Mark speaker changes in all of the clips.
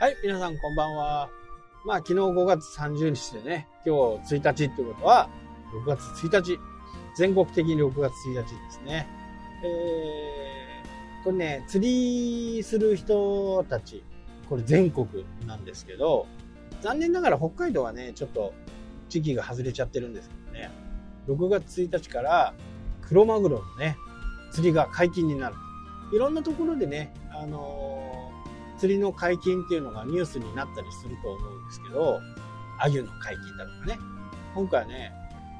Speaker 1: はい、皆さんこんばんは。まあ昨日5月30日でね、今日1日ってことは、6月1日、全国的に6月1日ですね。えー、これね、釣りする人たち、これ全国なんですけど、残念ながら北海道はね、ちょっと時期が外れちゃってるんですけどね、6月1日からクロマグロのね、釣りが解禁になる。いろんなところでね、あのー、釣りの解禁っていうのがニュースになったりすると思うんですけど、アユの解禁だとかね。今回はね、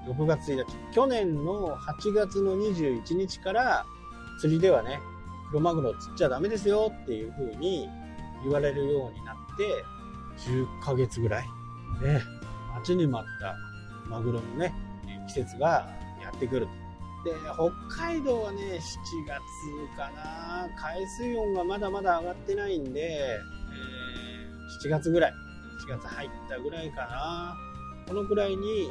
Speaker 1: 6月1日、去年の8月の21日から釣りではね、クロマグロ釣っちゃダメですよっていう風に言われるようになって、10ヶ月ぐらい、ね、待ちに待ったマグロのね、季節がやってくる。で、北海道はね、7月かな、海水温がまだまだ上がってないんで、えー、7月ぐらい、7月入ったぐらいかな、このくらいに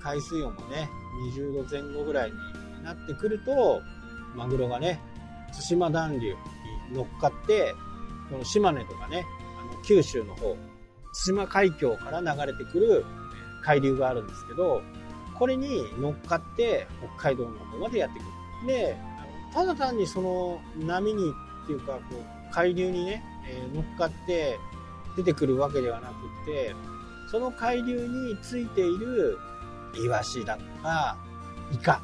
Speaker 1: 海水温もね、20度前後ぐらいになってくると、マグロがね、対馬暖流に乗っかって、この島根とかね、あの九州の方、対馬海峡から流れてくる海流があるんですけど、これに乗っかって北海道の方までやってくる。で、ただ単にその波にっていうか、こう海流にね、えー、乗っかって出てくるわけではなくって、その海流についているイワシだとか、イカ、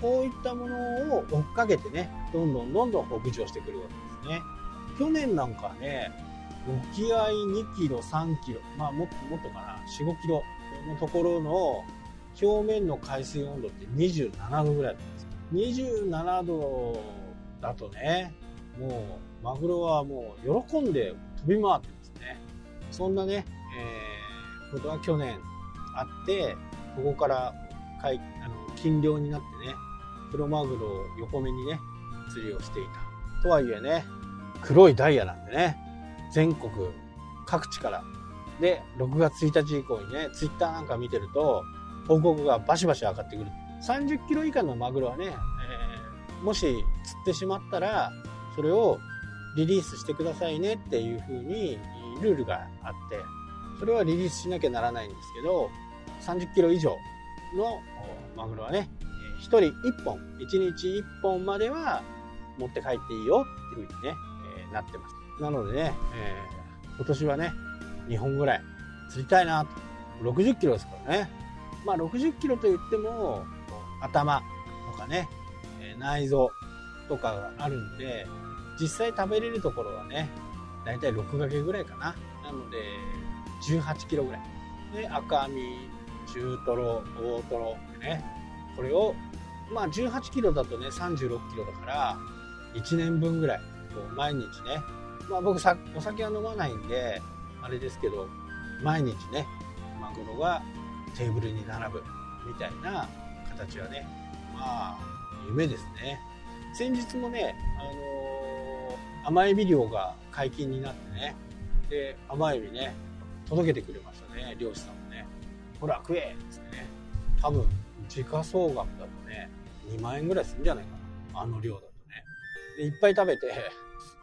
Speaker 1: こういったものを追っかけてね、どんどんどんどん北上してくるわけですね。去年なんかね、沖合2キロ、3キロ、まあもっともっとかな、4、5キロのところの表面の海水温度って27度ぐらいなんです27度だとね、もうマグロはもう喜んで飛び回ってますね。そんなね、えー、ことは去年あって、ここから海あの禁漁になってね、クロマグロを横目にね、釣りをしていた。とはいえね、黒いダイヤなんでね、全国各地から。で、6月1日以降にね、ツイッターなんか見てると、報告がバシバシ上がってくる。30キロ以下のマグロはね、えー、もし釣ってしまったら、それをリリースしてくださいねっていう風にルールがあって、それはリリースしなきゃならないんですけど、30キロ以上のマグロはね、1人1本、1日1本までは持って帰っていいよっていう風にね、えー、なってます。なのでね、えー、今年はね、2本ぐらい釣りたいなと。60キロですからね。まあ60キロといっても、頭とかね、内臓とかがあるんで、実際食べれるところはね、だいたい6掛けぐらいかな。なので、18キロぐらい。で、赤身、中トロ、大トロね、これを、まあ18キロだとね、36キロだから、1年分ぐらい、毎日ね、まあ僕さ、お酒は飲まないんで、あれですけど、毎日ね、マグロがテーブルに並ぶみたいな形はね、まあ、夢ですね。先日もね、あのー、甘エビ漁が解禁になってね、で、甘エビね、届けてくれましたね、漁師さんもね。ほら、食えっつってね。多分、時価総額だとね、2万円ぐらいするんじゃないかな。あの量だとね。で、いっぱい食べて、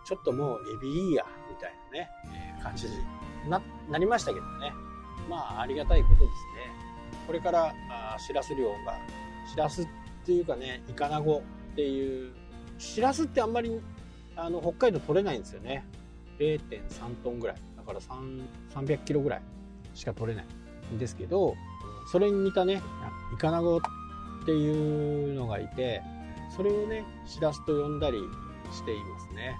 Speaker 1: ちょっともうエビいいや、みたいなね、えー、感じにな、なりましたけどね。まあ、ありがたいことですね。これから、あしらす漁が、しらすっていうかね、イカナゴっていう、しらすってあんまり、あの、北海道取れないんですよね。0.3トンぐらい。だから300キロぐらいしか取れないんですけど、それに似たね、イカナゴっていうのがいて、それをね、しらすと呼んだりしていますね。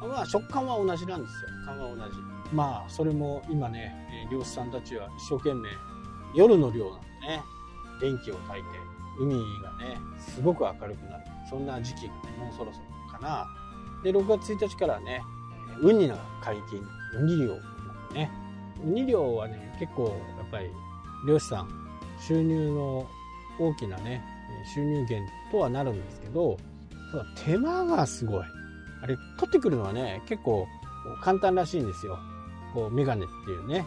Speaker 1: まあ、食感は同じなんですよ。感は同じ。まあ、それも今ね、漁師さんたちは一生懸命、夜の漁なんでね、電気を焚いて、海がね、すごく明るくなる。そんな時期がね、もうそろそろかな。で、6月1日からね、ウニが解禁、ウニ漁なんでね。ウニ漁はね、結構やっぱり漁師さん、収入の大きなね、収入源とはなるんですけど、ただ手間がすごい。あれ、取ってくるのはね、結構簡単らしいんですよ。こう、メガネっていうね、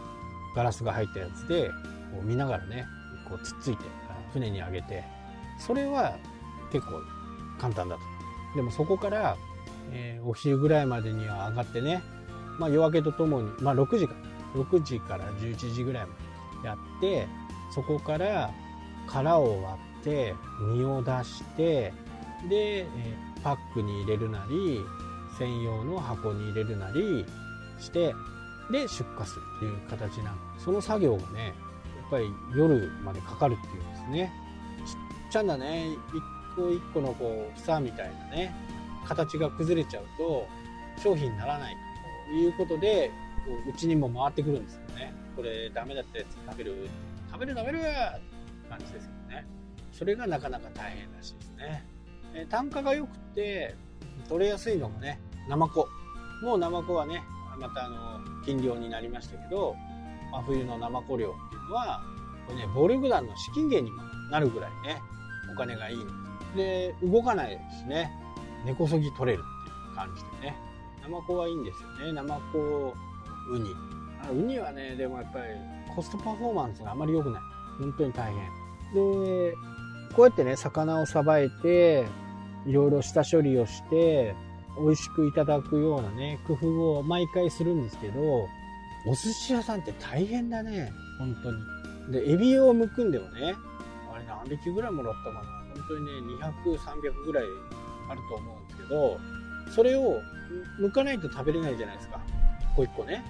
Speaker 1: ガラスが入ったやつで、こう見ながらね、こうつっついて、船に上げて、それは結構簡単だと。でもそこから、えー、お昼ぐらいまでには上がってね、まあ、夜明けとともに、まあ、6時か6時から11時ぐらいまでやってそこから殻を割って身を出してで、えパックに入れるなり専用の箱に入れるなりしてで出荷するっていう形なんその作業がねぱり夜までかかるっていうんですね。ちっちゃなね一個一個のこう房みたいなね形が崩れちゃうと商品にならないということでうちにも回ってくるんですよね。これダメだったやつ食べる？食べる食べる！感じですけどね。それがなかなか大変らしいですね、え単価が良くて取れやすいのがねナマコ。もうナマコはねまたあの禁漁になりましたけど真冬のナマコ漁っていうのはこれね暴力団の資金源にもなるぐらいねお金がいいんですで動かないですね。根こそぎ取れるっていう感じでね。ナマコはいいんですよね。ナマコウニ。ウニはねでもやっぱりコストパフォーマンスがあまり良くない。本当に大変。でこうやってね魚をさばいていろいろ下処理をして美味しくいただくようなね工夫を毎回するんですけどお寿司屋さんって大変だね。本当に。でエビを剥くんでもね。あれ何匹ぐらいもらったかな。本当にね200300ぐらいあると思うんですけどそれを剥かないと食べれないじゃないですか。一個一個ね、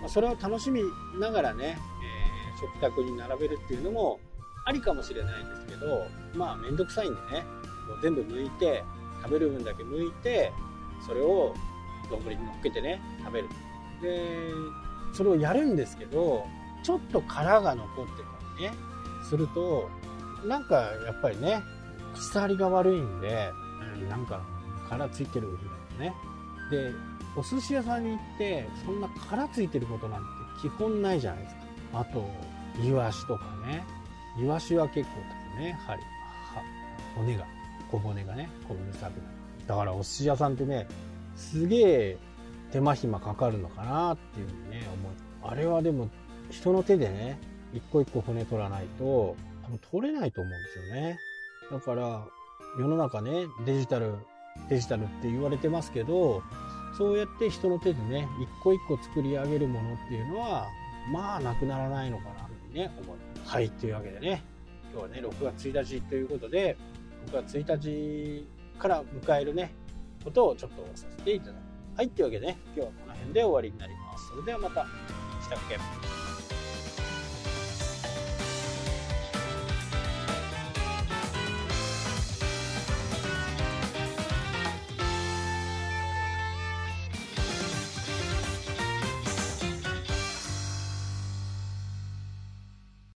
Speaker 1: まあ、それを楽しみながらね、えー、食卓に並べるっていうのもありかもしれないんですけどまあ面倒くさいんでね。もう全部剥いて食べる分だけ剥いてそれを丼に乗っけてね食べる。でそれをやるんですけどちょっと殻が残ってたりねするとなんかやっぱりね口触りが悪いんで、うん、なんか殻ついてるみたいなね。でお寿司屋さんに行ってそんな殻ついてることなんて基本ないじゃないですか。あとイワシとかね。イワシは結構ね。針骨が小骨がねこのうるさくなる。だからお寿司屋さんってねすげえ手間暇かかるのかなっていうふうにね思う。あれはでも人の手でね一個一個骨取らないと多分取れないと思うんですよね。だから世の中ねデジタルデジタルって言われてますけどそうやって人の手でね一個一個作り上げるものっていうのはまあなくならないのかなとね思いはいというわけでね今日はね6月1日ということで6月1日から迎えるねことをちょっとさせていただくはいというわけでね今日はこの辺で終わりになります。それではまたしたっけ